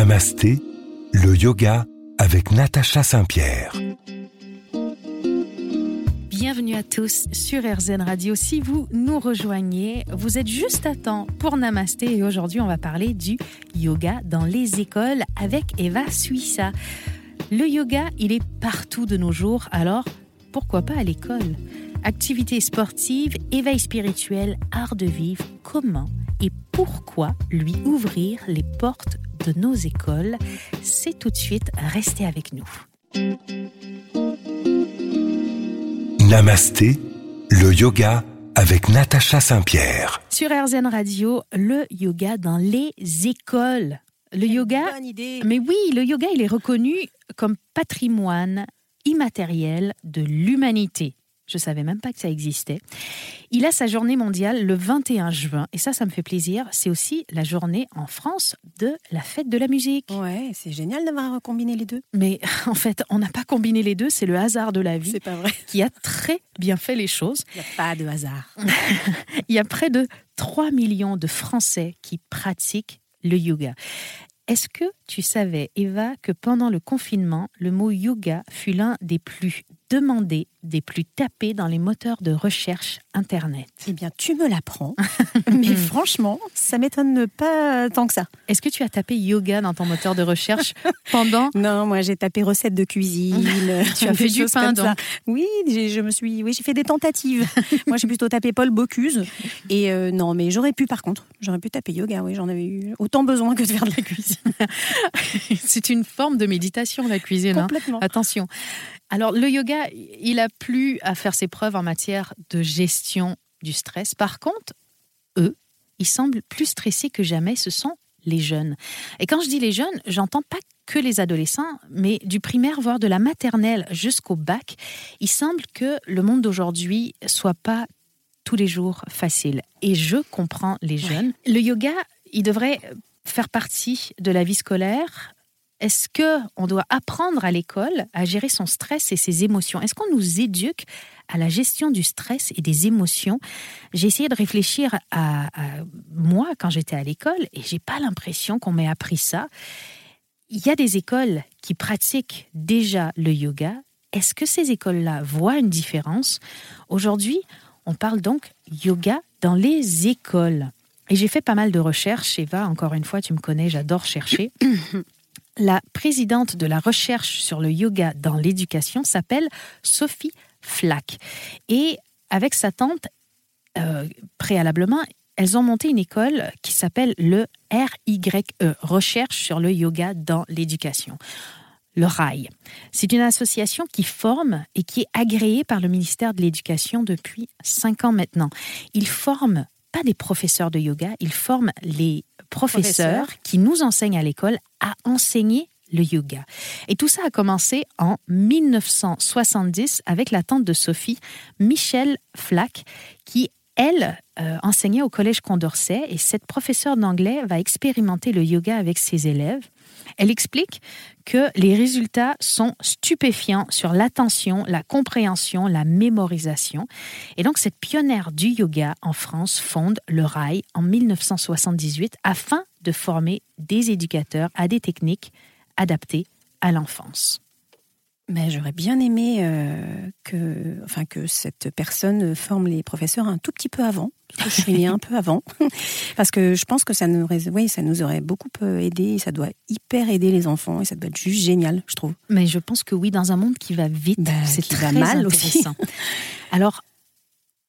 Namasté, le yoga avec Natacha Saint-Pierre. Bienvenue à tous sur RZN Radio. Si vous nous rejoignez, vous êtes juste à temps pour Namasté et aujourd'hui on va parler du yoga dans les écoles avec Eva Suissa. Le yoga, il est partout de nos jours, alors pourquoi pas à l'école? Activités sportives, éveil spirituel, art de vivre, comment et pourquoi lui ouvrir les portes de nos écoles C'est tout de suite, restez avec nous. Namasté, le yoga avec Natacha Saint-Pierre. Sur RZN Radio, le yoga dans les écoles. Le yoga, Bonne idée. mais oui, le yoga, il est reconnu comme patrimoine immatériel de l'humanité. Je savais même pas que ça existait. Il a sa journée mondiale le 21 juin et ça, ça me fait plaisir. C'est aussi la journée en France de la fête de la musique. Ouais, c'est génial d'avoir combiné les deux. Mais en fait, on n'a pas combiné les deux. C'est le hasard de la vie C'est pas vrai. qui a très bien fait les choses. Il n'y a pas de hasard. Il y a près de 3 millions de Français qui pratiquent le yoga. Est-ce que tu savais, Eva, que pendant le confinement, le mot yoga fut l'un des plus demandés, des plus tapés dans les moteurs de recherche Internet Eh bien, tu me l'apprends. Mais franchement, ça m'étonne pas tant que ça. Est-ce que tu as tapé yoga dans ton moteur de recherche pendant Non, moi j'ai tapé recettes de cuisine. Tu as fait du pain, ça. donc. Oui, j'ai, je me suis, oui, j'ai fait des tentatives. moi j'ai plutôt tapé Paul Bocuse. Et euh, non, mais j'aurais pu par contre, j'aurais pu taper yoga. Oui, j'en avais eu autant besoin que de faire de la cuisine. C'est une forme de méditation, la cuisine. hein. Complètement. Attention. Alors, le yoga, il a plus à faire ses preuves en matière de gestion du stress. Par contre, eux, ils semblent plus stressés que jamais. Ce sont les jeunes. Et quand je dis les jeunes, j'entends pas que les adolescents, mais du primaire, voire de la maternelle jusqu'au bac. Il semble que le monde d'aujourd'hui soit pas tous les jours facile. Et je comprends les jeunes. Le yoga, il devrait faire partie de la vie scolaire. Est-ce que on doit apprendre à l'école à gérer son stress et ses émotions? Est-ce qu'on nous éduque à la gestion du stress et des émotions? J'ai essayé de réfléchir à, moi quand j'étais à l'école et j'ai pas l'impression qu'on m'ait appris ça. Il y a des écoles qui pratiquent déjà le yoga. Est-ce que ces écoles-là voient une différence? Aujourd'hui, on parle donc yoga dans les écoles. Et j'ai fait pas mal de recherches. Eva, encore une fois, tu me connais, j'adore chercher. La présidente de la recherche sur le yoga dans l'éducation s'appelle Sophie Flack. Et avec sa tante, euh, préalablement, elles ont monté une école qui s'appelle le RYE, Recherche sur le yoga dans l'éducation. Le RAI. C'est une association qui forme et qui est agréée par le ministère de l'Éducation depuis cinq ans maintenant. Ils forment pas des professeurs de yoga, ils forment les professeurs Professeurs. qui nous enseignent à l'école à enseigner le yoga. Et tout ça a commencé en 1970 avec la tante de Sophie, Michelle Flack, qui, elle, euh, enseignait au Collège Condorcet. Et cette professeure d'anglais va expérimenter le yoga avec ses élèves. Elle explique que les résultats sont stupéfiants sur l'attention, la compréhension, la mémorisation. Et donc, cette pionnière du yoga en France fonde le RAI en 1978 afin de former des éducateurs à des techniques adaptées à l'enfance. Mais j'aurais bien aimé euh, que, enfin, que cette personne forme les professeurs un tout petit peu avant. parce que Je suis née un peu avant. Parce que je pense que ça nous, aurait- oui, ça nous aurait beaucoup euh, aidé. Ça doit hyper aider les enfants et ça doit être juste génial, je trouve. Mais je pense que oui, dans un monde qui va vite, Ben, c'est très va mal aussi. Alors,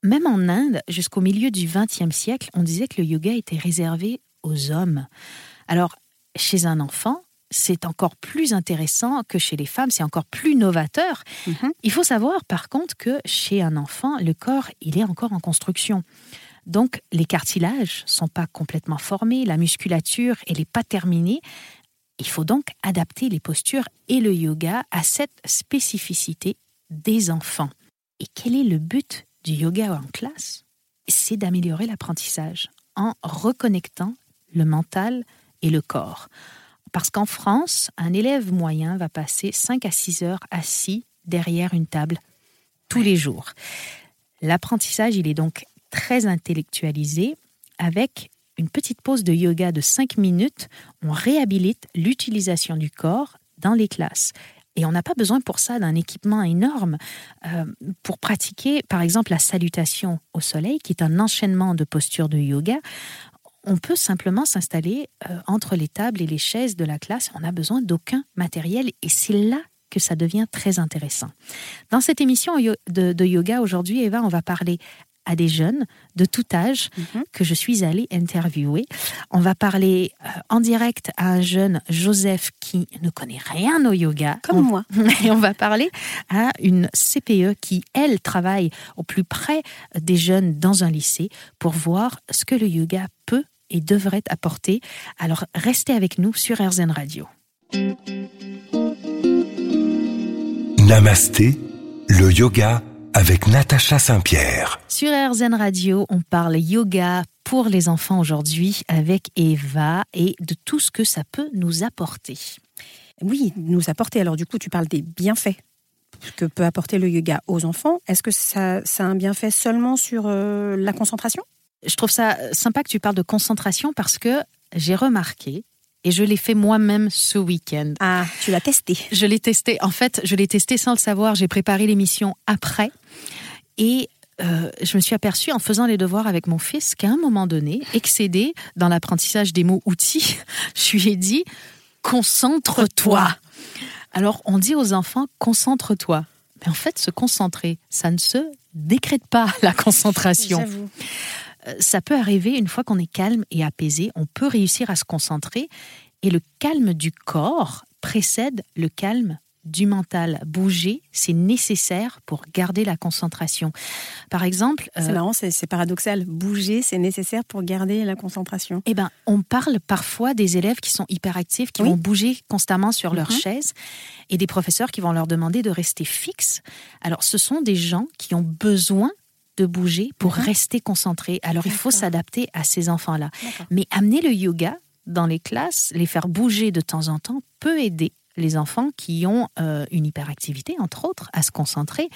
même en Inde, jusqu'au milieu du XXe siècle, on disait que le yoga était réservé aux hommes. Alors, chez un enfant, c'est encore plus intéressant que chez les femmes, c'est encore plus novateur. Mhm. Il faut savoir par contre que chez un enfant, le corps, il est encore en construction. Donc les cartilages sont pas complètement formés, la musculature, elle n'est pas terminée. Il faut donc adapter les postures et le yoga à cette spécificité des enfants. Et quel est le but du yoga en classe? C'est d'améliorer l'apprentissage en reconnectant le mental et le corps. Parce qu'en France, un élève moyen va passer 5 à 6 heures assis derrière une table tous les jours. L'apprentissage, il est donc très intellectualisé avec une petite pause de yoga de 5 minutes, on réhabilite l'utilisation du corps dans les classes. Et on n'a pas besoin pour ça d'un équipement énorme. Euh, pour pratiquer, par exemple, la salutation au soleil, qui est un enchaînement de postures de yoga, on peut simplement s'installer euh, entre les tables et les chaises de la classe. On n'a besoin d'aucun matériel et c'est là que ça devient très intéressant. Dans cette émission de, de yoga aujourd'hui, Eva, on va parler à des jeunes de tout âge Mhm. que je suis allée interviewer. On va parler euh, en direct à un jeune Joseph qui ne connaît rien au yoga. Comme On- moi. Et on va parler à une CPE qui, elle, travaille au plus près des jeunes dans un lycée pour voir ce que le yoga peut et devrait apporter. Alors restez avec nous sur RZN Radio. Namasté, le yoga avec Natacha Saint-Pierre. Sur RZN Radio, on parle yoga pour les enfants aujourd'hui avec Eva et de tout ce que ça peut nous apporter. Oui, nous apporter. Alors du coup, tu parles des bienfaits que peut apporter le yoga aux enfants. Est-ce que ça, ça a un bienfait seulement sur euh, la concentration? Je trouve ça sympa que tu parles de concentration parce que j'ai remarqué, et je l'ai fait moi-même ce week-end, Ah, tu l'as testé. Je l'ai testé. En fait, je l'ai testé sans le savoir. J'ai préparé l'émission après. Et euh, je me suis aperçue en faisant les devoirs avec mon fils qu'à un moment donné, excédé dans l'apprentissage des mots outils, je lui ai dit concentre-toi. Alors, on dit aux enfants concentre-toi. Mais en fait, se concentrer, ça ne se décrète pas la concentration. Euh, ça peut arriver une fois qu'on est calme et apaisé, on peut réussir à se concentrer et le calme du corps précède le calme du mental. Bouger, c'est nécessaire pour garder la concentration. Par exemple, euh, C'est marrant, c'est paradoxal. Bouger, c'est nécessaire pour garder la concentration. eh ben, on parle parfois des élèves qui sont hyperactifs, qui Oui. vont bouger constamment sur leur Mhm. chaise, et des professeurs qui vont leur demander de rester fixes. Alors, ce sont des gens qui ont besoin de bouger pour rester concentrés. Alors, il faut s'adapter à ces enfants-là. Mais amener le yoga dans les classes, les faire bouger de temps en temps, peut aider les enfants qui ont euh, une hyperactivité, entre autres, à se concentrer.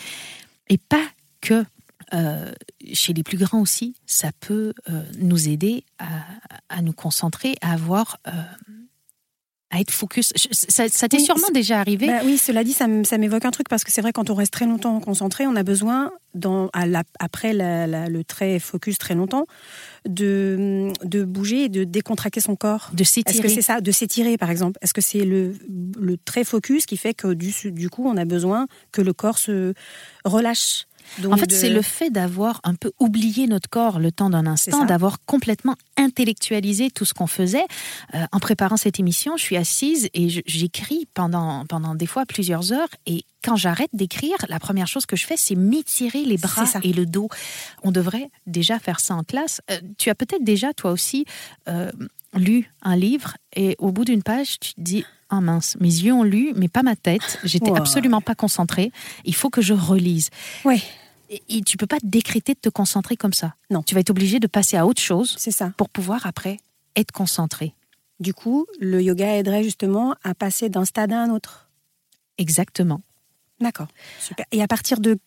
Et pas que euh, chez les plus grands aussi, ça peut euh, nous aider à, à nous concentrer, à avoir... à être focus. Ça, ça t'est Oui, sûrement déjà arrivé. Bah oui, cela dit, ça m'évoque un truc parce que c'est vrai quand on reste très longtemps concentré, on a besoin, dans, à la- après la- la- le trait focus très longtemps, de, de bouger et de décontracter son corps. de Est-ce que s'étirer. c'est ça, de s'étirer par exemple Est-ce que c'est le, le trait focus qui fait que du, du coup on a besoin que le corps se relâche? Donc En fait, de- c'est le fait d'avoir un peu oublié notre corps le temps d'un instant, d'avoir complètement intellectualisé tout ce qu'on faisait. Euh, en préparant cette émission, je suis assise et j'écris pendant, pendant des fois plusieurs heures. Et quand j'arrête d'écrire, la première chose que je fais, c'est m'étirer les bras et le dos. On devrait déjà faire ça en classe. Euh, tu as peut-être déjà, toi aussi, euh, lu un livre et au bout d'une page, tu te dis Ah mince, mes yeux ont lu, mais pas ma tête. J'étais absolument pas concentrée. Il faut que je relise. Ouais, Et, et tu peux pas décréter de te concentrer comme ça. Non. Tu vas être obligé de passer à autre chose c'est ça. pour pouvoir après être concentré. Du coup, le yoga aiderait justement à passer d'un stade à un autre. Exactement. D'accord, super. Et à partir de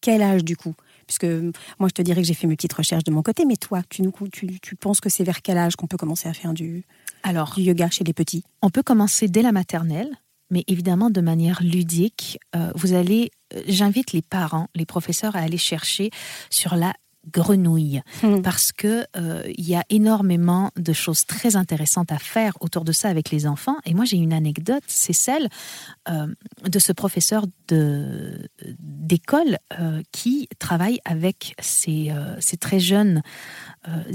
quel âge du coup? Puisque moi je te dirais que j'ai fait mes petites recherches de mon côté, mais toi, tu, nous, tu, tu penses que c'est vers quel âge qu'on peut commencer à faire du, Alors, du yoga chez les petits? on peut commencer dès la maternelle, mais évidemment de manière ludique. Euh, vous allez, euh, j'invite les parents, les professeurs à aller chercher sur la grenouille Hmm. parce que euh, il y a énormément de choses très intéressantes à faire autour de ça avec les enfants. Et moi, j'ai une anecdote, c'est celle euh, de ce professeur de d'école euh, qui travaille avec ces, très jeunes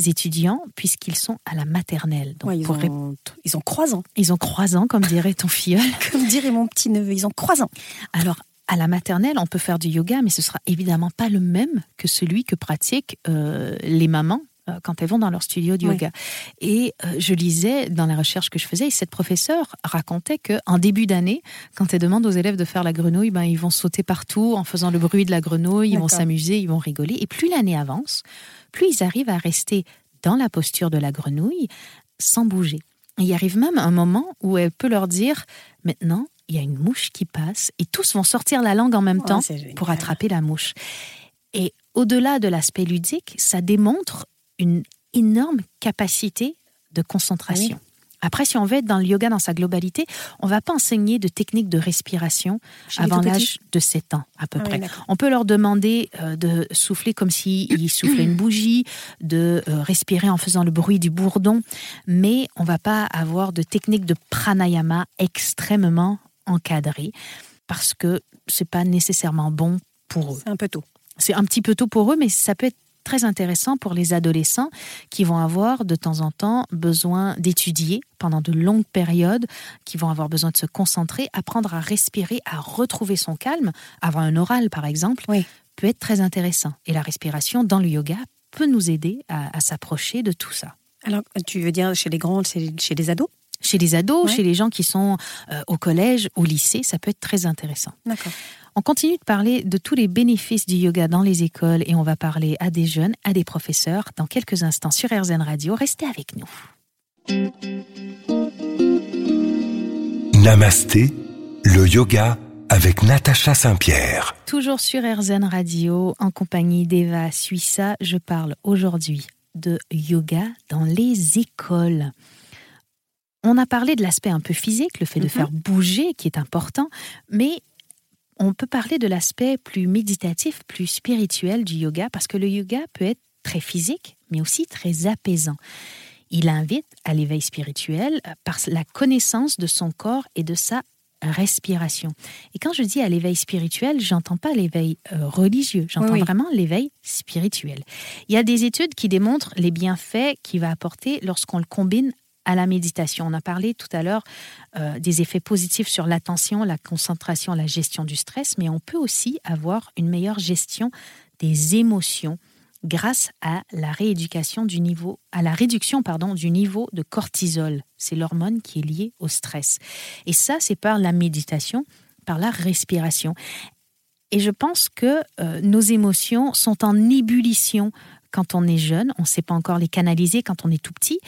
étudiants puisqu'ils sont à la maternelle. Donc, Ouais, ils, pour ont, ils ont croisant, ils ont croisant, comme dirait ton filleul. comme dirait mon petit neveu, ils ont croisant. Alors, à la maternelle, on peut faire du yoga, mais ce sera évidemment pas le même que celui que pratiquent euh, les mamans euh, quand elles vont dans leur studio de Oui. yoga. Et euh, je lisais dans la recherche que je faisais, et cette professeure racontait que en début d'année, quand elle demande aux élèves de faire la grenouille, ben ils vont sauter partout en faisant le bruit de la grenouille, ils vont s'amuser, ils vont rigoler. Et plus l'année avance, plus ils arrivent à rester dans la posture de la grenouille sans bouger. Il arrive même un moment où elle peut leur dire maintenant, il y a une mouche qui passe et tous vont sortir la langue en même Oh, temps pour attraper la mouche. Et au-delà de l'aspect ludique, ça démontre une énorme capacité de concentration. Après, si on veut être dans le yoga dans sa globalité, on va pas enseigner de techniques de respiration avant l'âge de 7 ans à peu Ah près. on peut leur demander euh, de souffler comme s'ils soufflaient une bougie, de euh, respirer en faisant le bruit du bourdon, mais on va pas avoir de techniques de pranayama extrêmement encadrées parce que c'est pas nécessairement bon pour eux. C'est un peu tôt. C'est un petit peu tôt pour eux, mais ça peut être très intéressant pour les adolescents qui vont avoir de temps en temps besoin d'étudier pendant de longues périodes, qui vont avoir besoin de se concentrer, apprendre à respirer, à retrouver son calme, avoir un oral par exemple, Oui. peut être très intéressant. Et la respiration dans le yoga peut nous aider à, à s'approcher de tout ça. Alors, tu veux dire chez les grands, chez les ados? Chez les ados, Ouais. chez les gens qui sont euh, au collège, au lycée, ça peut être très intéressant. D'accord. On continue de parler de tous les bénéfices du yoga dans les écoles et on va parler à des jeunes, à des professeurs dans quelques instants sur RZN Radio. Restez avec nous. Namasté, le yoga avec Natacha Saint-Pierre. Toujours sur RZN Radio en compagnie d'Eva Suissa, je parle aujourd'hui de yoga dans les écoles. On a parlé de l'aspect un peu physique, le fait de Mhm. faire bouger qui est important, mais on peut parler de l'aspect plus méditatif, plus spirituel du yoga parce que le yoga peut être très physique mais aussi très apaisant. Il invite à l'éveil spirituel par la connaissance de son corps et de sa respiration. Et quand je dis à l'éveil spirituel, j'entends pas l'éveil euh, religieux, j'entends Oui, oui. vraiment l'éveil spirituel. Il y a des études qui démontrent les bienfaits qu'il va apporter lorsqu'on le combine à la méditation. On a parlé tout à l'heure euh, des effets positifs sur l'attention, la concentration, la gestion du stress, mais on peut aussi avoir une meilleure gestion des émotions grâce à la rééducation du niveau, à la réduction pardon du niveau de cortisol. C'est l'hormone qui est liée au stress. Et ça, c'est par la méditation, par la respiration. Et je pense que euh, nos émotions sont en ébullition quand on est jeune, on ne sait pas encore les canaliser quand on est tout petit.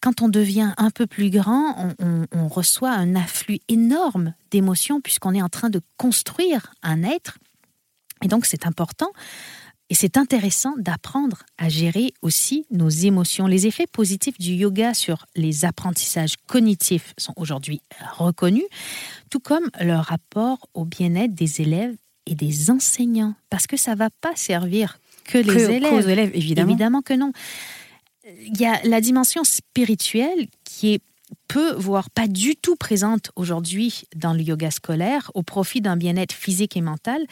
Quand on devient un peu plus grand, on, reçoit un afflux énorme d'émotions puisqu'on est en train de construire un être. Et donc c'est important et c'est intéressant d'apprendre à gérer aussi nos émotions. Les effets positifs du yoga sur les apprentissages cognitifs sont aujourd'hui reconnus, tout comme leur rapport au bien-être des élèves et des enseignants, parce que ça ne va pas servir que les Que- élèves. qu'aux élèves, évidemment. Évidemment que non. Il y a la dimension spirituelle qui est peu, voire pas du tout présente aujourd'hui dans le yoga scolaire au profit d'un bien-être physique et mental,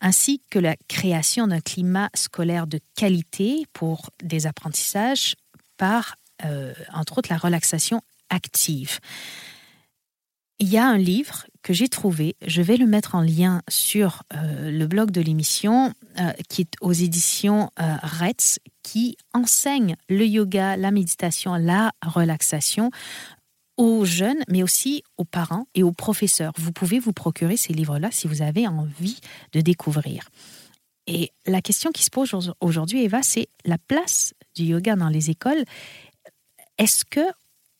ainsi que la création d'un climat scolaire de qualité pour des apprentissages par, euh, entre autres, la relaxation active. Il y a un livre que j'ai trouvé, je vais le mettre en lien sur euh, le blog de l'émission, euh, qui est aux éditions euh, qui enseigne le yoga, la méditation, la relaxation aux jeunes, mais aussi aux parents et aux professeurs. Vous pouvez vous procurer ces livres-là si vous avez envie de découvrir. Et la question qui se pose aujourd'hui, Eva, c'est la place du yoga dans les écoles. Est-ce que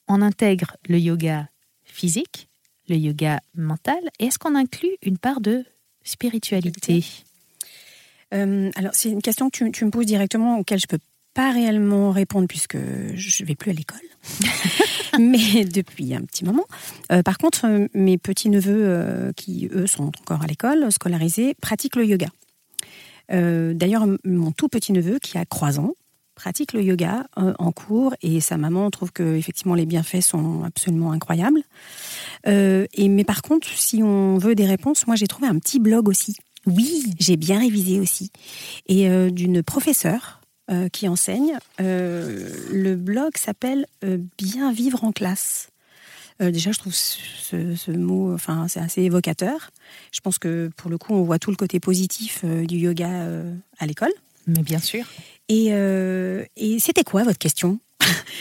on intègre le yoga physique, le yoga mental, est-ce qu'on inclut une part de spiritualité? Euh, alors, c'est une question que tu, tu me poses directement auquel je peux pas réellement répondre puisque je vais plus à l'école, mais depuis un petit moment. Euh, par contre, euh, mes petits neveux euh, qui eux sont encore à l'école, scolarisés, pratiquent le yoga. D'ailleurs, mon tout petit neveu qui a 3 ans pratique le yoga en cours et sa maman trouve que effectivement les bienfaits sont absolument incroyables. Euh, et mais par contre, si on veut des réponses, moi j'ai trouvé un petit blog aussi. Oui, j'ai bien révisé aussi et euh, d'une professeure euh, qui enseigne. Le blog s'appelle Bien vivre en classe. Euh, déjà, je trouve ce, ce mot, enfin, c'est assez évocateur. Je pense que pour le coup, on voit tout le côté positif euh, du yoga euh, à l'école. Mais bien sûr. Et, et c'était quoi votre question?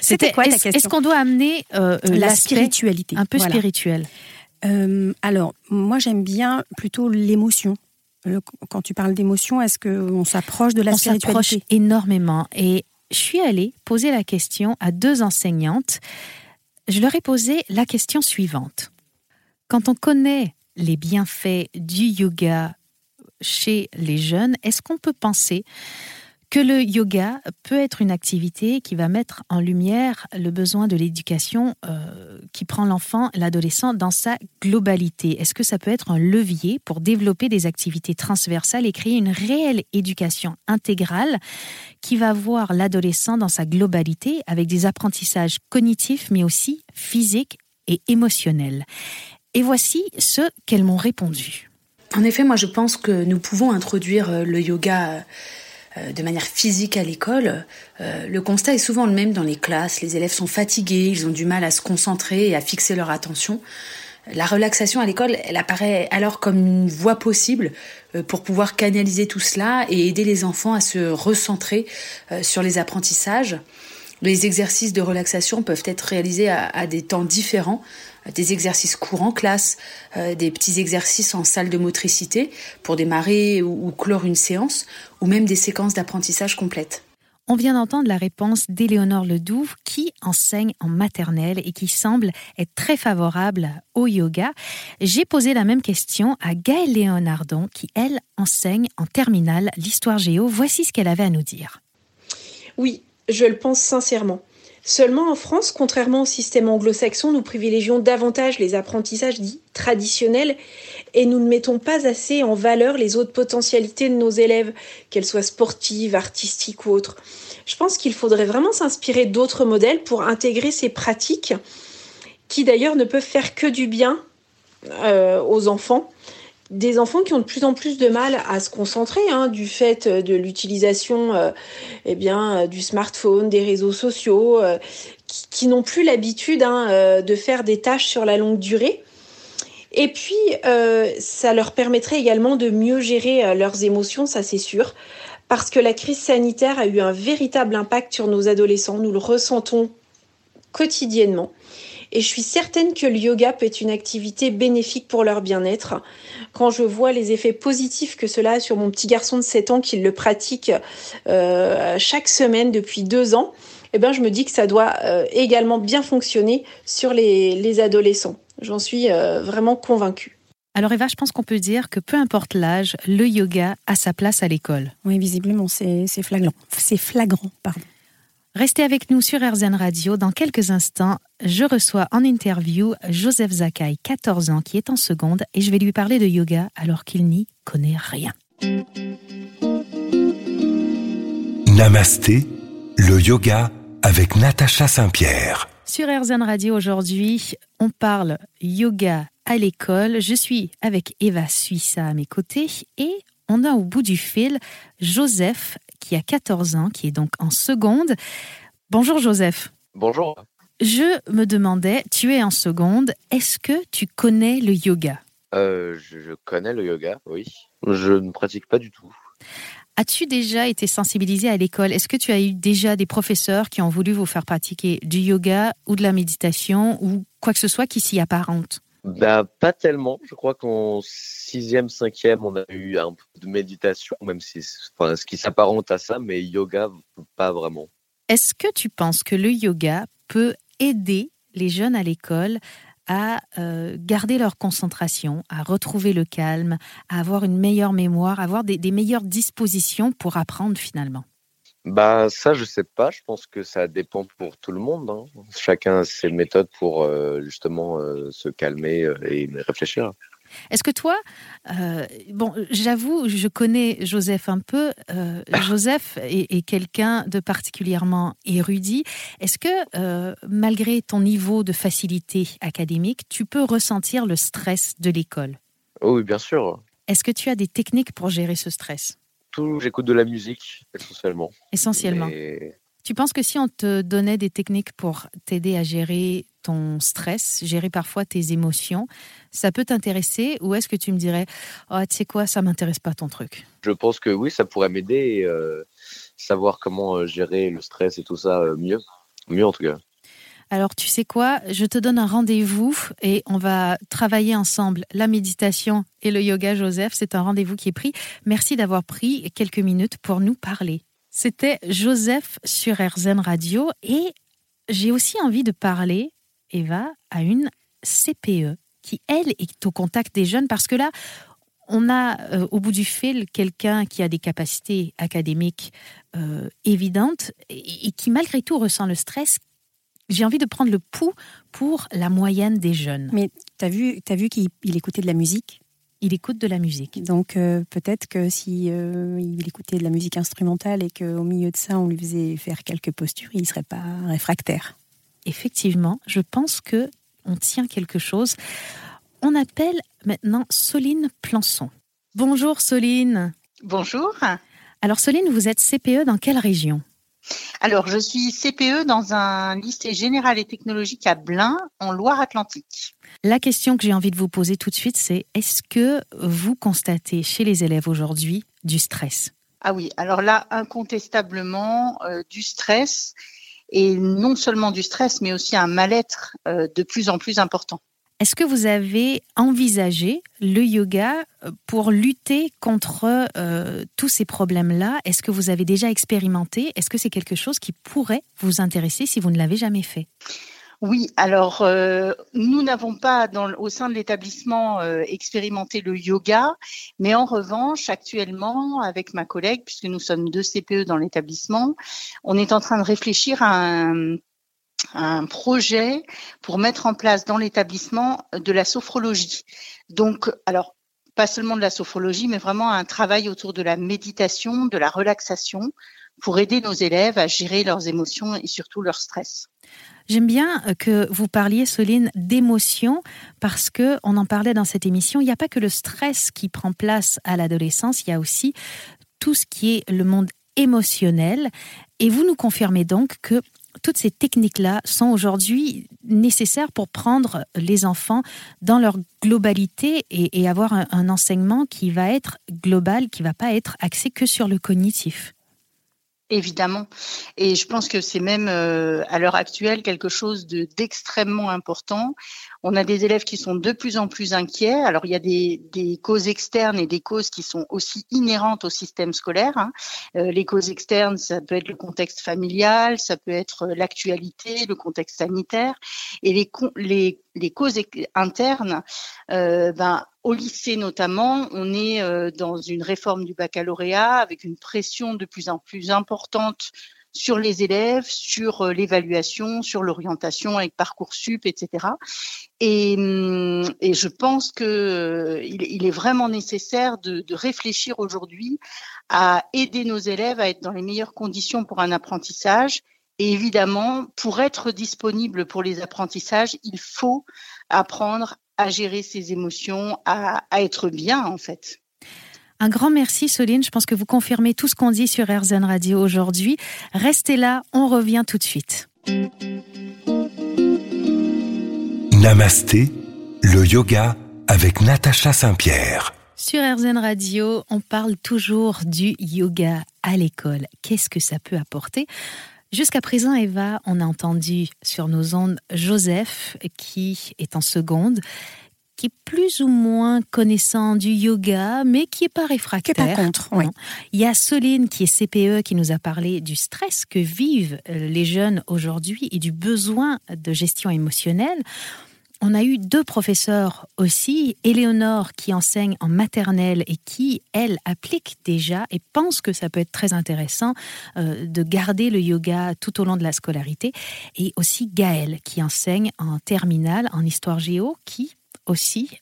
C'était quoi ta est-ce, question est-ce qu'on doit amener euh, La l'aspect spiritualité. un peu Voilà. spirituel Euh, alors, moi, j'aime bien plutôt l'émotion. Le- Quand tu parles d'émotion, est-ce qu'on s'approche de la On s'approche spiritualité? énormément. Et je suis allée poser la question à deux enseignantes. Je leur ai posé la question suivante. Quand on connaît les bienfaits du yoga chez les jeunes, est-ce qu'on peut penser que le yoga peut être une activité qui va mettre en lumière le besoin de l'éducation euh, qui prend l'enfant, l'adolescent dans sa globalité Est-ce que ça peut être un levier pour développer des activités transversales et créer une réelle éducation intégrale qui va voir l'adolescent dans sa globalité avec des apprentissages cognitifs mais aussi physiques et émotionnels? Et voici ce qu'elles m'ont répondu. En effet, moi je pense que nous pouvons introduire euh, le yoga euh, de manière physique à l'école, euh, le constat est souvent le même dans les classes. Les élèves sont fatigués, ils ont du mal à se concentrer et à fixer leur attention. La relaxation à l'école, elle apparaît alors comme une voie possible euh, pour pouvoir canaliser tout cela et aider les enfants à se recentrer sur les apprentissages. Les exercices de relaxation peuvent être réalisés à, des temps différents, des exercices courts en classe, euh, des petits exercices en salle de motricité pour démarrer ou, clore une séance, ou même des séquences d'apprentissage complètes. On vient d'entendre la réponse d'Éléonore Ledouve qui enseigne en maternelle et qui semble être très favorable au yoga. J'ai posé la même question à Gaëlle Léonardon qui, elle, enseigne en terminale l'histoire géo. Voici ce qu'elle avait à nous dire. Oui, je le pense sincèrement. Seulement en France, contrairement au système anglo-saxon, nous privilégions davantage les apprentissages dits traditionnels et nous ne mettons pas assez en valeur les autres potentialités de nos élèves, qu'elles soient sportives, artistiques ou autres. Je pense qu'il faudrait vraiment s'inspirer d'autres modèles pour intégrer ces pratiques qui d'ailleurs ne peuvent faire que du bien euh, aux enfants des enfants qui ont de plus en plus de mal à se concentrer hein, du fait de l'utilisation euh, eh bien euh, du smartphone, des réseaux sociaux, euh, qui, n'ont plus l'habitude hein, de faire des tâches sur la longue durée. Et puis, ça leur permettrait également de mieux gérer leurs émotions, ça c'est sûr, parce que la crise sanitaire a eu un véritable impact sur nos adolescents. Nous le ressentons quotidiennement. Et je suis certaine que le yoga peut être une activité bénéfique pour leur bien-être. Quand je vois les effets positifs que cela a sur mon petit garçon de 7 ans qui le pratique euh, chaque semaine depuis deux ans, eh ben, je me dis que ça doit euh, également bien fonctionner sur les, adolescents. J'en suis euh, vraiment convaincue. Alors Eva, je pense qu'on peut dire que peu importe l'âge, le yoga a sa place à l'école. Oui, visiblement, c'est flagrant. C'est flagrant, pardon. Restez avec nous sur RZN Radio. Dans quelques instants, je reçois en interview Joseph Zakai, 14 ans, qui est en seconde, et je vais lui parler de yoga alors qu'il n'y connaît rien. Namasté, le yoga avec Natacha Saint-Pierre. Sur RZN Radio aujourd'hui, on parle yoga à l'école. Je suis avec Eva Suissa à mes côtés et on a au bout du fil Joseph qui a 14 ans, qui est donc en seconde. Bonjour Joseph. Bonjour. Je me demandais, tu es en seconde, est-ce que tu connais le yoga? Euh, je, connais le yoga, oui. Je ne pratique pas du tout. As-tu déjà été sensibilisé à l'école? Est-ce que tu as eu déjà des professeurs qui ont voulu vous faire pratiquer du yoga ou de la méditation ou quoi que ce soit qui s'y apparente bah, pas tellement. Je crois qu'en sixième, cinquième, on a eu un peu de méditation, même si, enfin, ce qui s'apparente à ça, mais yoga, pas vraiment. Est-ce que tu penses que le yoga peut aider les jeunes à l'école à euh, garder leur concentration, à retrouver le calme, à avoir une meilleure mémoire, à avoir des meilleures dispositions pour apprendre finalement? Bah ça, je sais pas. Je pense que ça dépend pour tout le monde. Hein. Chacun a ses méthodes pour euh, justement euh, se calmer euh, et réfléchir. Est-ce que toi, bon, j'avoue, je connais Joseph un peu. Joseph est, quelqu'un de particulièrement érudit. Est-ce que, malgré ton niveau de facilité académique, tu peux ressentir le stress de l'école? Oui, bien sûr. Est-ce que tu as des techniques pour gérer ce stress? J'écoute de la musique essentiellement. Essentiellement. Tu penses que si on te donnait des techniques pour t'aider à gérer ton stress, gérer parfois tes émotions, ça peut t'intéresser ou est-ce que tu me dirais oh, tu sais quoi, ça m'intéresse pas ton truc? Je pense que oui, ça pourrait m'aider euh, savoir comment euh, gérer le stress et tout ça euh, mieux. Mieux en tout cas. Alors, tu sais quoi? Je te donne un rendez-vous et on va travailler ensemble la méditation et le yoga, Joseph. C'est un rendez-vous qui est pris. Merci d'avoir pris quelques minutes pour nous parler. C'était Joseph sur RZN Radio et j'ai aussi envie de parler, Eva, à une CPE qui, elle, est au contact des jeunes parce que là, on a euh, au bout du fil quelqu'un qui a des capacités académiques euh, évidentes et, qui malgré tout ressent le stress. J'ai envie de prendre le pouls pour la moyenne des jeunes. Mais tu as vu, as vu qu'il écoutait de la musique? Il écoute de la musique. Donc euh, peut-être que si il écoutait de la musique instrumentale et qu'au milieu de ça on lui faisait faire quelques postures, il ne serait pas réfractaire. Effectivement, je pense que on tient quelque chose. On appelle maintenant Soline Plançon. Bonjour Soline. Bonjour. Alors Soline, vous êtes CPE dans quelle région? Alors, je suis CPE dans un lycée général et technologique à Blain, en Loire-Atlantique. La question que j'ai envie de vous poser tout de suite, c'est est-ce que vous constatez chez les élèves aujourd'hui du stress? Ah oui, alors là, incontestablement, euh, du stress, et non seulement du stress, mais aussi un mal-être euh, de plus en plus important. Est-ce que vous avez envisagé le yoga euh, pour lutter contre euh, tous ces problèmes-là? Est-ce que vous avez déjà expérimenté? Est-ce que c'est quelque chose qui pourrait vous intéresser si vous ne l'avez jamais fait? Oui, alors euh, nous n'avons pas au sein de l'établissement expérimenté le yoga, mais en revanche, actuellement, avec ma collègue, puisque nous sommes deux CPE dans l'établissement, on est en train de réfléchir à un un projet pour mettre en place dans l'établissement de la sophrologie. Donc, alors, pas seulement de la sophrologie, mais vraiment un travail autour de la méditation, de la relaxation, pour aider nos élèves à gérer leurs émotions et surtout leur stress. J'aime bien que vous parliez, Soline, d'émotions, parce que on en parlait dans cette émission. Il n'y a pas que le stress qui prend place à l'adolescence, il y a aussi tout ce qui est le monde émotionnel. Et vous nous confirmez donc que toutes ces techniques-là sont aujourd'hui nécessaires pour prendre les enfants dans leur globalité et, avoir un, enseignement qui va être global, qui ne va pas être axé que sur le cognitif. Évidemment. Et je pense que c'est même euh, à l'heure actuelle quelque chose d'extrêmement important. On a des élèves qui sont de plus en plus inquiets. Alors il y a des, causes externes et des causes qui sont aussi inhérentes au système scolaire. Hein. Euh, les causes externes, ça peut être le contexte familial, ça peut être l'actualité, le contexte sanitaire. Et les, causes internes, euh, ben, au lycée notamment, on est euh, dans une réforme du baccalauréat avec une pression de plus en plus importante sur les élèves, sur euh, l'évaluation, sur l'orientation avec Parcoursup, etc. Et, hum, et je pense que euh, il, est vraiment nécessaire de, de réfléchir aujourd'hui à aider nos élèves à être dans les meilleures conditions pour un apprentissage. Et évidemment, pour être disponible pour les apprentissages, il faut apprendre à gérer ses émotions, à, être bien en fait. Un grand merci Soline, je pense que vous confirmez tout ce qu'on dit sur RZN Radio aujourd'hui. Restez là, on revient tout de suite. Namasté, le yoga avec Natacha Saint-Pierre. Sur RZN Radio, on parle toujours du yoga à l'école. Qu'est-ce que ça peut apporter? Jusqu'à présent, Eva, on a entendu sur nos ondes Joseph, qui est en seconde, qui est plus ou moins connaissant du yoga, mais qui n'est pas réfractaire. Qui pas contre, oui. Il y a Soline, qui est CPE, qui nous a parlé du stress que vivent euh, les jeunes aujourd'hui et du besoin de gestion émotionnelle. On a eu deux professeurs aussi, Éléonore qui enseigne en maternelle et qui, elle, applique déjà et pense que ça peut être très intéressant euh, de garder le yoga tout au long de la scolarité, et aussi Gaëlle qui enseigne en terminale en histoire géo, qui aussi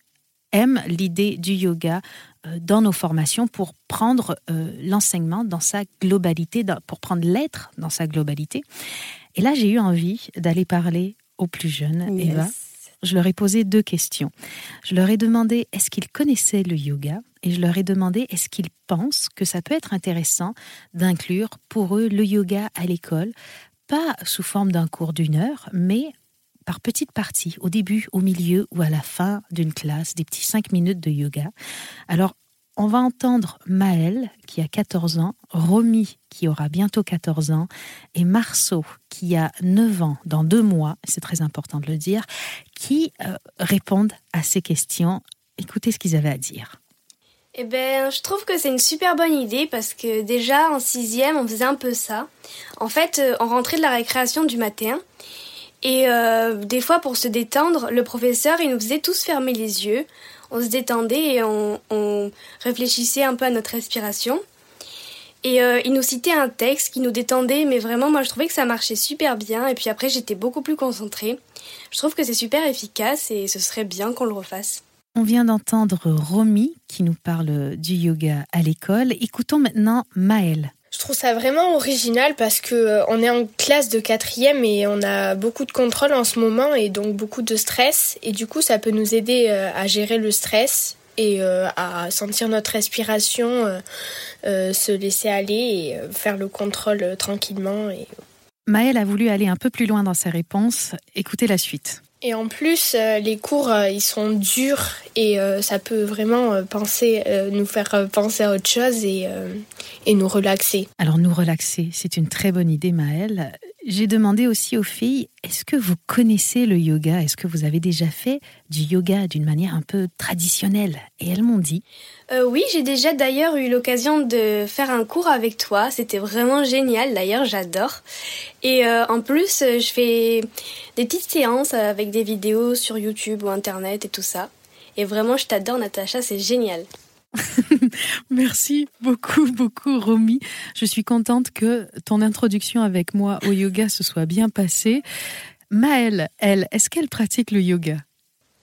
aime l'idée du yoga euh, dans nos formations pour prendre euh, l'enseignement dans sa globalité, pour prendre l'être dans sa globalité. Et là, j'ai eu envie d'aller parler aux plus jeunes, Eva je leur ai posé deux questions. Je leur ai demandé est-ce qu'ils connaissaient le yoga? Et je leur ai demandé est-ce qu'ils pensent que ça peut être intéressant d'inclure pour eux le yoga à l'école, pas sous forme d'un cours d'une heure, mais par petites parties, au début, au milieu ou à la fin d'une classe, des petits cinq minutes de yoga. Alors, on va entendre Maëlle, qui a 14 ans, Romy, qui aura bientôt 14 ans, et Marceau, qui a 9 ans dans deux mois, c'est très important de le dire, qui euh, répondent à ces questions. Écoutez ce qu'ils avaient à dire. Eh ben, je trouve que c'est une super bonne idée parce que déjà en sixième, on faisait un peu ça. En fait, euh, on rentrait de la récréation du matin et euh, des fois pour se détendre, le professeur il nous faisait tous fermer les yeux on se détendait et on, réfléchissait un peu à notre respiration. Et euh, il nous citait un texte qui nous détendait, mais vraiment, moi, je trouvais que ça marchait super bien. Et puis après, j'étais beaucoup plus concentrée. Je trouve que c'est super efficace et ce serait bien qu'on le refasse. On vient d'entendre Romy qui nous parle du yoga à l'école. Écoutons maintenant Maëlle. Je trouve ça vraiment original parce que euh, on est en classe de quatrième et on a beaucoup de contrôle en ce moment et donc beaucoup de stress et du coup ça peut nous aider euh, à gérer le stress et euh, à sentir notre respiration, se laisser aller et faire le contrôle tranquillement. Maëlle a voulu aller un peu plus loin dans ses réponses. Écoutez la suite. Et en plus, euh, les cours, euh, ils sont durs et euh, ça peut vraiment penser, nous faire penser à autre chose et, et nous relaxer. Alors nous relaxer, c'est une très bonne idée Maëlle. J'ai demandé aussi aux filles, est-ce que vous connaissez le yoga? Est-ce que vous avez déjà fait du yoga d'une manière un peu traditionnelle? Et elles m'ont dit. Euh, oui, j'ai déjà d'ailleurs eu l'occasion de faire un cours avec toi. C'était vraiment génial. D'ailleurs, j'adore. Et euh, en plus, je fais des petites séances avec des vidéos sur YouTube ou Internet et tout ça. Et vraiment, je t'adore, Natacha. C'est génial. Merci beaucoup, beaucoup, Romy. Je suis contente que ton introduction avec moi au yoga se soit bien passée. Maëlle, elle, est-ce qu'elle pratique le yoga?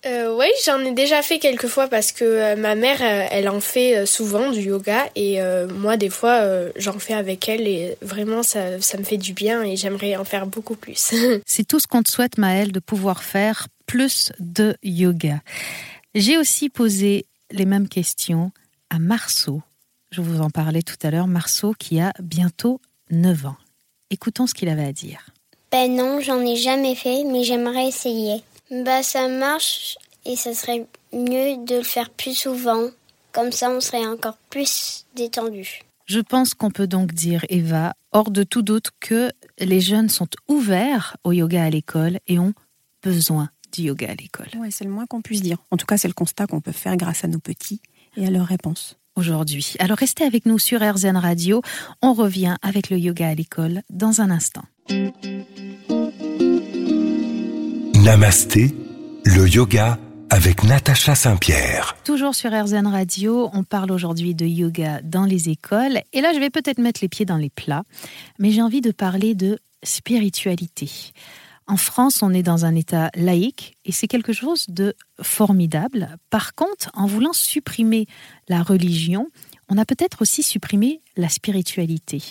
Euh, oui, j'en ai déjà fait quelques fois parce que euh, ma mère, euh, elle en fait souvent du yoga et moi, des fois, j'en fais avec elle et vraiment, ça, ça me fait du bien et j'aimerais en faire beaucoup plus. C'est tout ce qu'on te souhaite, Maëlle, de pouvoir faire plus de yoga. J'ai aussi posé les mêmes questions à Marceau. Je vous en parlais tout à l'heure, Marceau qui a bientôt 9 ans. Écoutons ce qu'il avait à dire. Ben non, j'en ai jamais fait, mais j'aimerais essayer. Bah ça marche et ça serait mieux de le faire plus souvent. Comme ça, on serait encore plus détendu. Je pense qu'on peut donc dire, Eva, hors de tout doute, que les jeunes sont ouverts au yoga à l'école et ont besoin du yoga à l'école. Oui, c'est le moins qu'on puisse dire. En tout cas, c'est le constat qu'on peut faire grâce à nos petits et à leurs réponses. Aujourd'hui. Alors restez avec nous sur RZN Radio. On revient avec le yoga à l'école dans un instant. Namasté, le yoga avec Natacha Saint-Pierre. Toujours sur RZN Radio, on parle aujourd'hui de yoga dans les écoles. Et là, je vais peut-être mettre les pieds dans les plats, mais j'ai envie de parler de spiritualité. En France, on est dans un État laïque et c'est quelque chose de formidable. Par contre, en voulant supprimer la religion, on a peut-être aussi supprimé la spiritualité.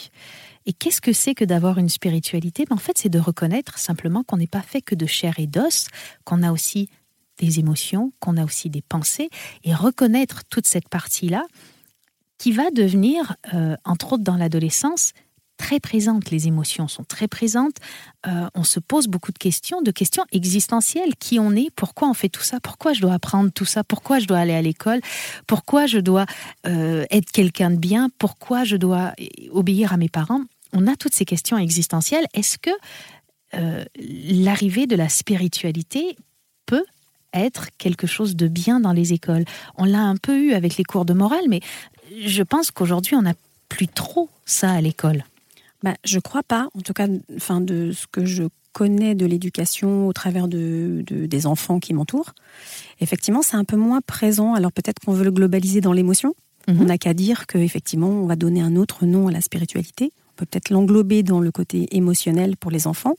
Et qu'est-ce que c'est que d'avoir une spiritualité? Ben, En fait, c'est de reconnaître simplement qu'on n'est pas fait que de chair et d'os, qu'on a aussi des émotions, qu'on a aussi des pensées, et reconnaître toute cette partie-là qui va devenir, euh, entre autres dans l'adolescence, très présentes, les émotions sont très présentes. Euh, on se pose beaucoup de questions, de questions existentielles. Qui on est? Pourquoi on fait tout ça? Pourquoi je dois apprendre tout ça? Pourquoi je dois aller à l'école? Pourquoi je dois euh, être quelqu'un de bien? Pourquoi je dois obéir à mes parents? On a toutes ces questions existentielles. Est-ce que euh, l'arrivée de la spiritualité peut être quelque chose de bien dans les écoles? On l'a un peu eu avec les cours de morale, mais je pense qu'aujourd'hui, on n'a plus trop ça à l'école. Bah, je crois pas, en tout cas, enfin, de ce que je connais de l'éducation au travers de, des enfants qui m'entourent. Effectivement, c'est un peu moins présent. Alors peut-être qu'on veut le globaliser dans l'émotion. Mhm. On n'a qu'à dire qu'effectivement, on va donner un autre nom à la spiritualité. On peut peut-être l'englober dans le côté émotionnel pour les enfants.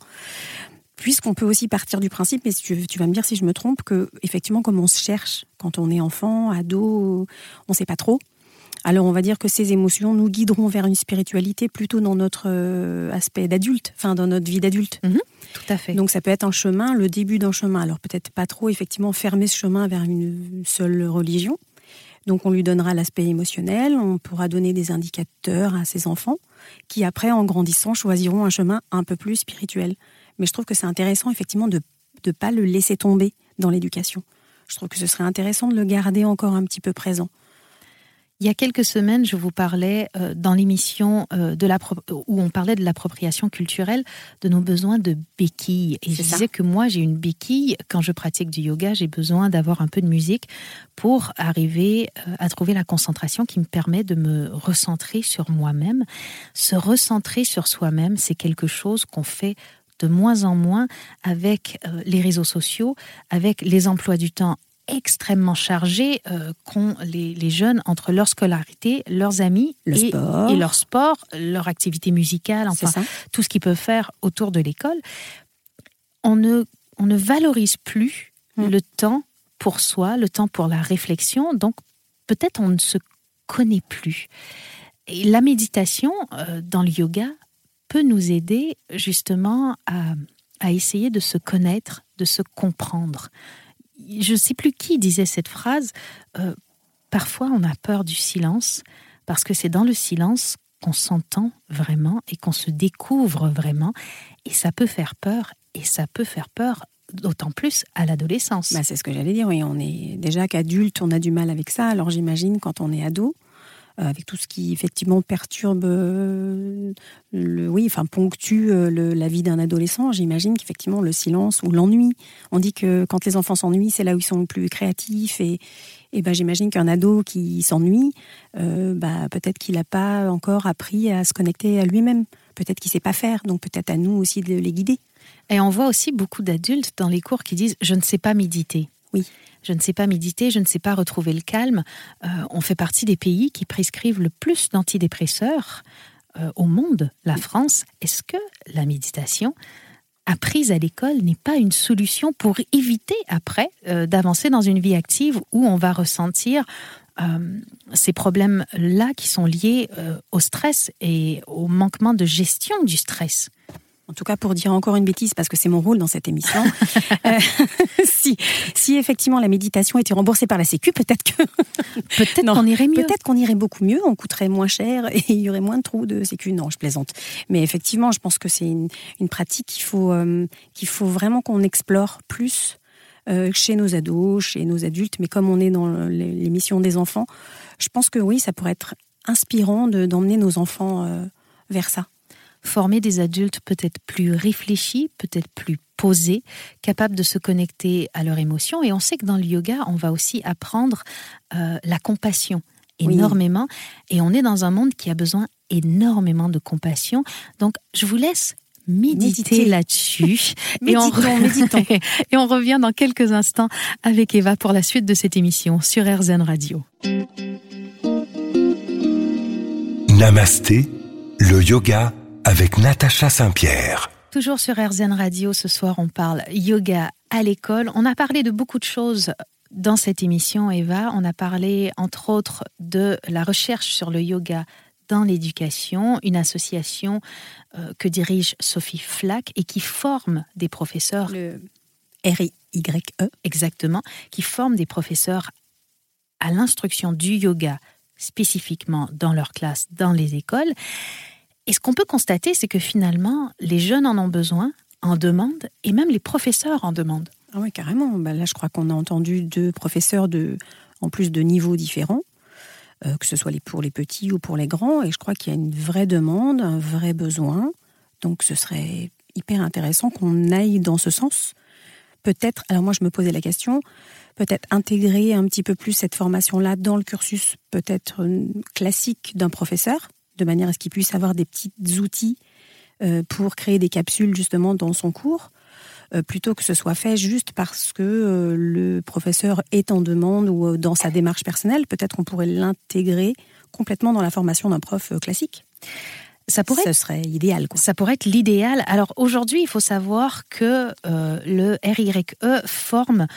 Puisqu'on peut aussi partir du principe, mais tu, tu, vas me dire si je me trompe, que effectivement, comme on se cherche quand on est enfant, ado, on ne sait pas trop. Alors on va dire que ces émotions nous guideront vers une spiritualité plutôt dans notre euh, aspect d'adulte, enfin dans notre vie d'adulte. Mhm, tout à fait. Donc ça peut être un chemin, le début d'un chemin. Alors peut-être pas trop effectivement fermer ce chemin vers une seule religion. Donc on lui donnera l'aspect émotionnel, on pourra donner des indicateurs à ses enfants qui après en grandissant choisiront un chemin un peu plus spirituel. Mais je trouve que c'est intéressant effectivement de ne pas le laisser tomber dans l'éducation. Je trouve que ce serait intéressant de le garder encore un petit peu présent. Il y a quelques semaines, je vous parlais euh, dans l'émission euh, de où on parlait de l'appropriation culturelle de nos besoins de béquilles. Et je disais que moi, j'ai une béquille. Quand je pratique du yoga, j'ai besoin d'avoir un peu de musique pour arriver euh, à trouver la concentration qui me permet de me recentrer sur moi-même. Se recentrer sur soi-même, c'est quelque chose qu'on fait de moins en moins avec les réseaux sociaux, avec les emplois du temps extrêmement chargé euh, qu'ont les, jeunes entre leur scolarité, leurs amis et, leur sport, leur activité musicale, enfin tout ce qu'ils peuvent faire autour de l'école. On ne, on ne valorise plus hmm. le temps pour soi, le temps pour la réflexion, donc peut-être on ne se connaît plus. Et la méditation euh, dans le yoga peut nous aider justement à, à essayer de se connaître, de se comprendre je ne sais plus qui disait cette phrase, euh, parfois on a peur du silence, parce que c'est dans le silence qu'on s'entend vraiment et qu'on se découvre vraiment, et ça peut faire peur, et ça peut faire peur d'autant plus à l'adolescence. Bah, c'est ce que j'allais dire, oui, on est déjà qu'adulte, on a du mal avec ça, alors j'imagine quand on est ado, avec tout ce qui effectivement perturbe, euh, le, oui, enfin ponctue euh, la vie d'un adolescent. J'imagine qu'effectivement le silence ou l'ennui. On dit que quand les enfants s'ennuient, c'est là où ils sont le plus créatifs et, et ben, j'imagine qu'un ado qui s'ennuie, bah, peut-être qu'il n'a pas encore appris à se connecter à lui-même. Peut-être qu'il ne sait pas faire. Donc peut-être à nous aussi de les guider. Et on voit aussi beaucoup d'adultes dans les cours qui disent je ne sais pas méditer. Oui je ne sais pas méditer, je ne sais pas retrouver le calme. Euh, on fait partie des pays qui prescrivent le plus d'antidépresseurs euh, au monde, la France. Est-ce que la méditation apprise à l'école n'est pas une solution pour éviter après euh, d'avancer dans une vie active où on va ressentir ces problèmes-là qui sont liés au stress et au manquement de gestion du stress? En tout cas pour dire encore une bêtise, parce que c'est mon rôle dans cette émission, euh, si, si effectivement la méditation était remboursée par la Sécu, peut-être que... peut-être qu'on irait mieux. Peut-être qu'on irait beaucoup mieux, on coûterait moins cher et il y aurait moins de trous de Sécu. Non, je plaisante. Mais effectivement, je pense que c'est une, pratique qu'il faut, euh, qu'il faut vraiment qu'on explore plus euh, chez nos ados, chez nos adultes. Mais comme on est dans l'émission des enfants, je pense que oui, ça pourrait être inspirant d'emmener nos enfants vers ça former des adultes peut-être plus réfléchis, peut-être plus posés, capables de se connecter à leurs émotions. Et on sait que dans le yoga, on va aussi apprendre euh, la compassion énormément. Et on est dans un monde qui a besoin énormément de compassion. Donc, je vous laisse méditer, là-dessus. et, on et on revient dans quelques instants avec Eva pour la suite de cette émission sur RZN Radio. Namasté, le yoga avec Natacha Saint-Pierre. Toujours sur RZN Radio, ce soir on parle yoga à l'école. On a parlé de beaucoup de choses dans cette émission, Eva. On a parlé entre autres de la recherche sur le yoga dans l'éducation, une association euh, que dirige Sophie Flack et qui forme des professeurs. Le R-I-Y-E. Exactement, qui forme des professeurs à l'instruction du yoga spécifiquement dans leur classe, dans les écoles. Et ce qu'on peut constater, c'est que finalement, les jeunes en ont besoin, en demandent, et même les professeurs en demandent. Ah oui, carrément. Bah là, je crois qu'on a entendu deux professeurs de, en plus de niveaux différents, euh, que ce soit pour les petits ou pour les grands, et je crois qu'il y a une vraie demande, un vrai besoin. Donc, ce serait hyper intéressant qu'on aille dans ce sens. Peut-être, alors moi, je me posais la question, peut-être intégrer un petit peu plus cette formation-là dans le cursus peut-être euh, classique d'un professeur de manière à ce qu'il puisse avoir des petits outils euh, pour créer des capsules justement dans son cours, euh, plutôt que ce soit fait juste parce que euh, le professeur est en demande ou dans sa démarche personnelle. Peut-être qu'on pourrait l'intégrer complètement dans la formation d'un prof classique. Ça pourrait, Ce serait idéal. Ça pourrait être l'idéal. Alors aujourd'hui, il faut savoir que le RYE forme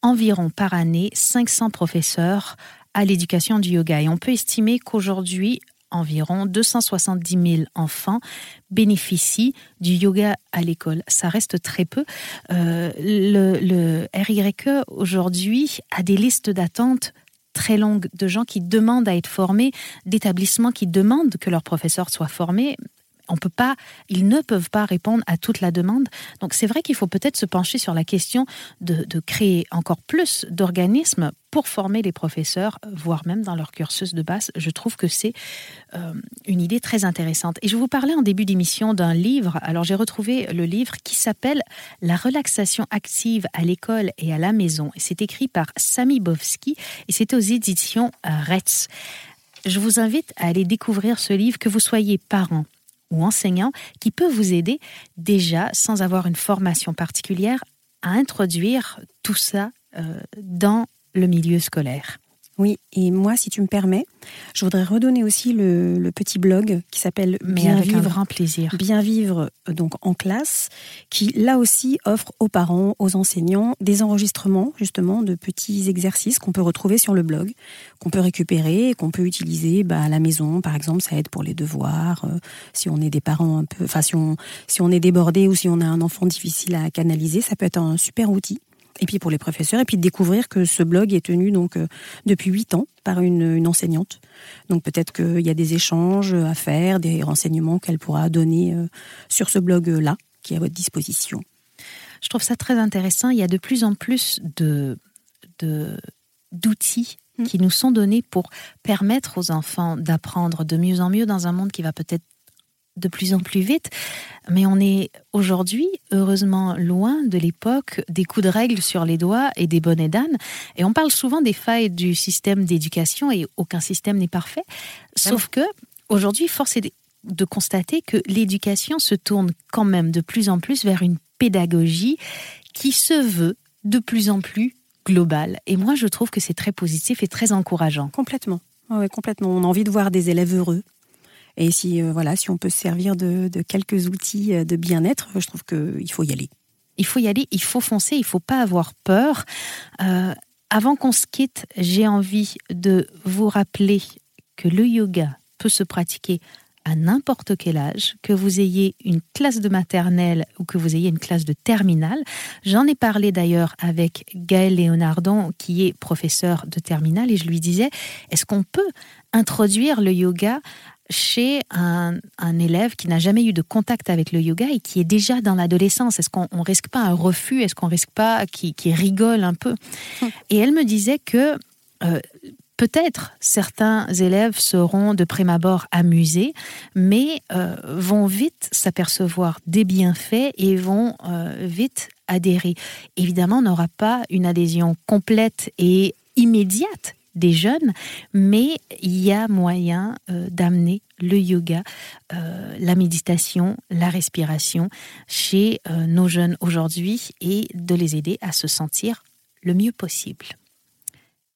environ par année 500 professeurs à l'éducation du yoga. Et on peut estimer qu'aujourd'hui, environ 270 000 enfants bénéficient du yoga à l'école. Ça reste très peu. Euh, le, le RYE aujourd'hui a des listes d'attente très longues de gens qui demandent à être formés, d'établissements qui demandent que leurs professeurs soient formés on peut pas, ils ne peuvent pas répondre à toute la demande. Donc c'est vrai qu'il faut peut-être se pencher sur la question de, créer encore plus d'organismes pour former les professeurs, voire même dans leur cursus de base. Je trouve que c'est euh, une idée très intéressante. Et je vous parlais en début d'émission d'un livre. Alors j'ai retrouvé le livre qui s'appelle La relaxation active à l'école et à la maison. C'est écrit par Sami Bovski et c'est aux éditions Retz. Je vous invite à aller découvrir ce livre, que vous soyez parent, ou enseignant qui peut vous aider déjà, sans avoir une formation particulière, à introduire tout ça euh, dans le milieu scolaire. Oui, et moi, si tu me permets, je voudrais redonner aussi le, petit blog qui s'appelle Bien vivre, grand plaisir. Bien vivre euh, donc en classe, qui là aussi offre aux parents, aux enseignants des enregistrements justement de petits exercices qu'on peut retrouver sur le blog, qu'on peut récupérer et qu'on peut utiliser bah, à la maison. Par exemple, ça aide pour les devoirs, euh, si on est des parents un peu, enfin si on si on est débordé ou si on a un enfant difficile à canaliser, ça peut être un super outil et puis pour les professeurs, et puis de découvrir que ce blog est tenu donc euh, depuis huit ans par une, enseignante. Donc peut-être qu'il y a des échanges à faire, des renseignements qu'elle pourra donner euh, sur ce blog-là qui est à votre disposition. Je trouve ça très intéressant. Il y a de plus en plus de, d'outils mmh. qui nous sont donnés pour permettre aux enfants d'apprendre de mieux en mieux dans un monde qui va peut-être de plus en plus vite, mais on est aujourd'hui heureusement loin de l'époque des coups de règle sur les doigts et des bonnets d'âne. Et on parle souvent des failles du système d'éducation et aucun système n'est parfait. Sauf que aujourd'hui, force est de constater que l'éducation se tourne quand même de plus en plus vers une pédagogie qui se veut de plus en plus globale. Et moi, je trouve que c'est très positif et très encourageant. Complètement. Oui, complètement. On a envie de voir des élèves heureux, et si, euh, voilà, si on peut se servir de, quelques outils euh, de bien-être, je trouve qu'il faut y aller. Il faut y aller, il faut foncer, il faut pas avoir peur. Euh, avant qu'on se quitte, j'ai envie de vous rappeler que le yoga peut se pratiquer à n'importe quel âge, que vous ayez une classe de maternelle ou que vous ayez une classe de terminale. J'en ai parlé d'ailleurs avec Gaël Léonardon, qui est professeur de terminale, et je lui disais, est-ce qu'on peut introduire le yoga chez un, élève qui n'a jamais eu de contact avec le yoga et qui est déjà dans l'adolescence. Est-ce qu'on ne risque pas un refus? Est-ce qu'on risque pas qu'il rigole un peu? Et elle me disait que euh, peut-être certains élèves seront de prime abord amusés, mais euh, vont vite s'apercevoir des bienfaits et vont euh, vite adhérer. Évidemment, on n'aura pas une adhésion complète et immédiate des jeunes, mais il y a moyen euh, d'amener le yoga, euh, la méditation, la respiration chez euh, nos jeunes aujourd'hui et de les aider à se sentir le mieux possible.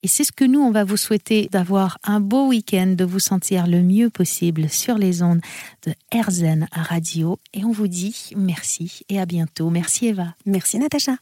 Et c'est ce que nous, on va vous souhaiter d'avoir un beau week-end, de vous sentir le mieux possible sur les ondes de Herzen Radio. Et on vous dit merci et à bientôt. Merci Eva. Merci Natacha.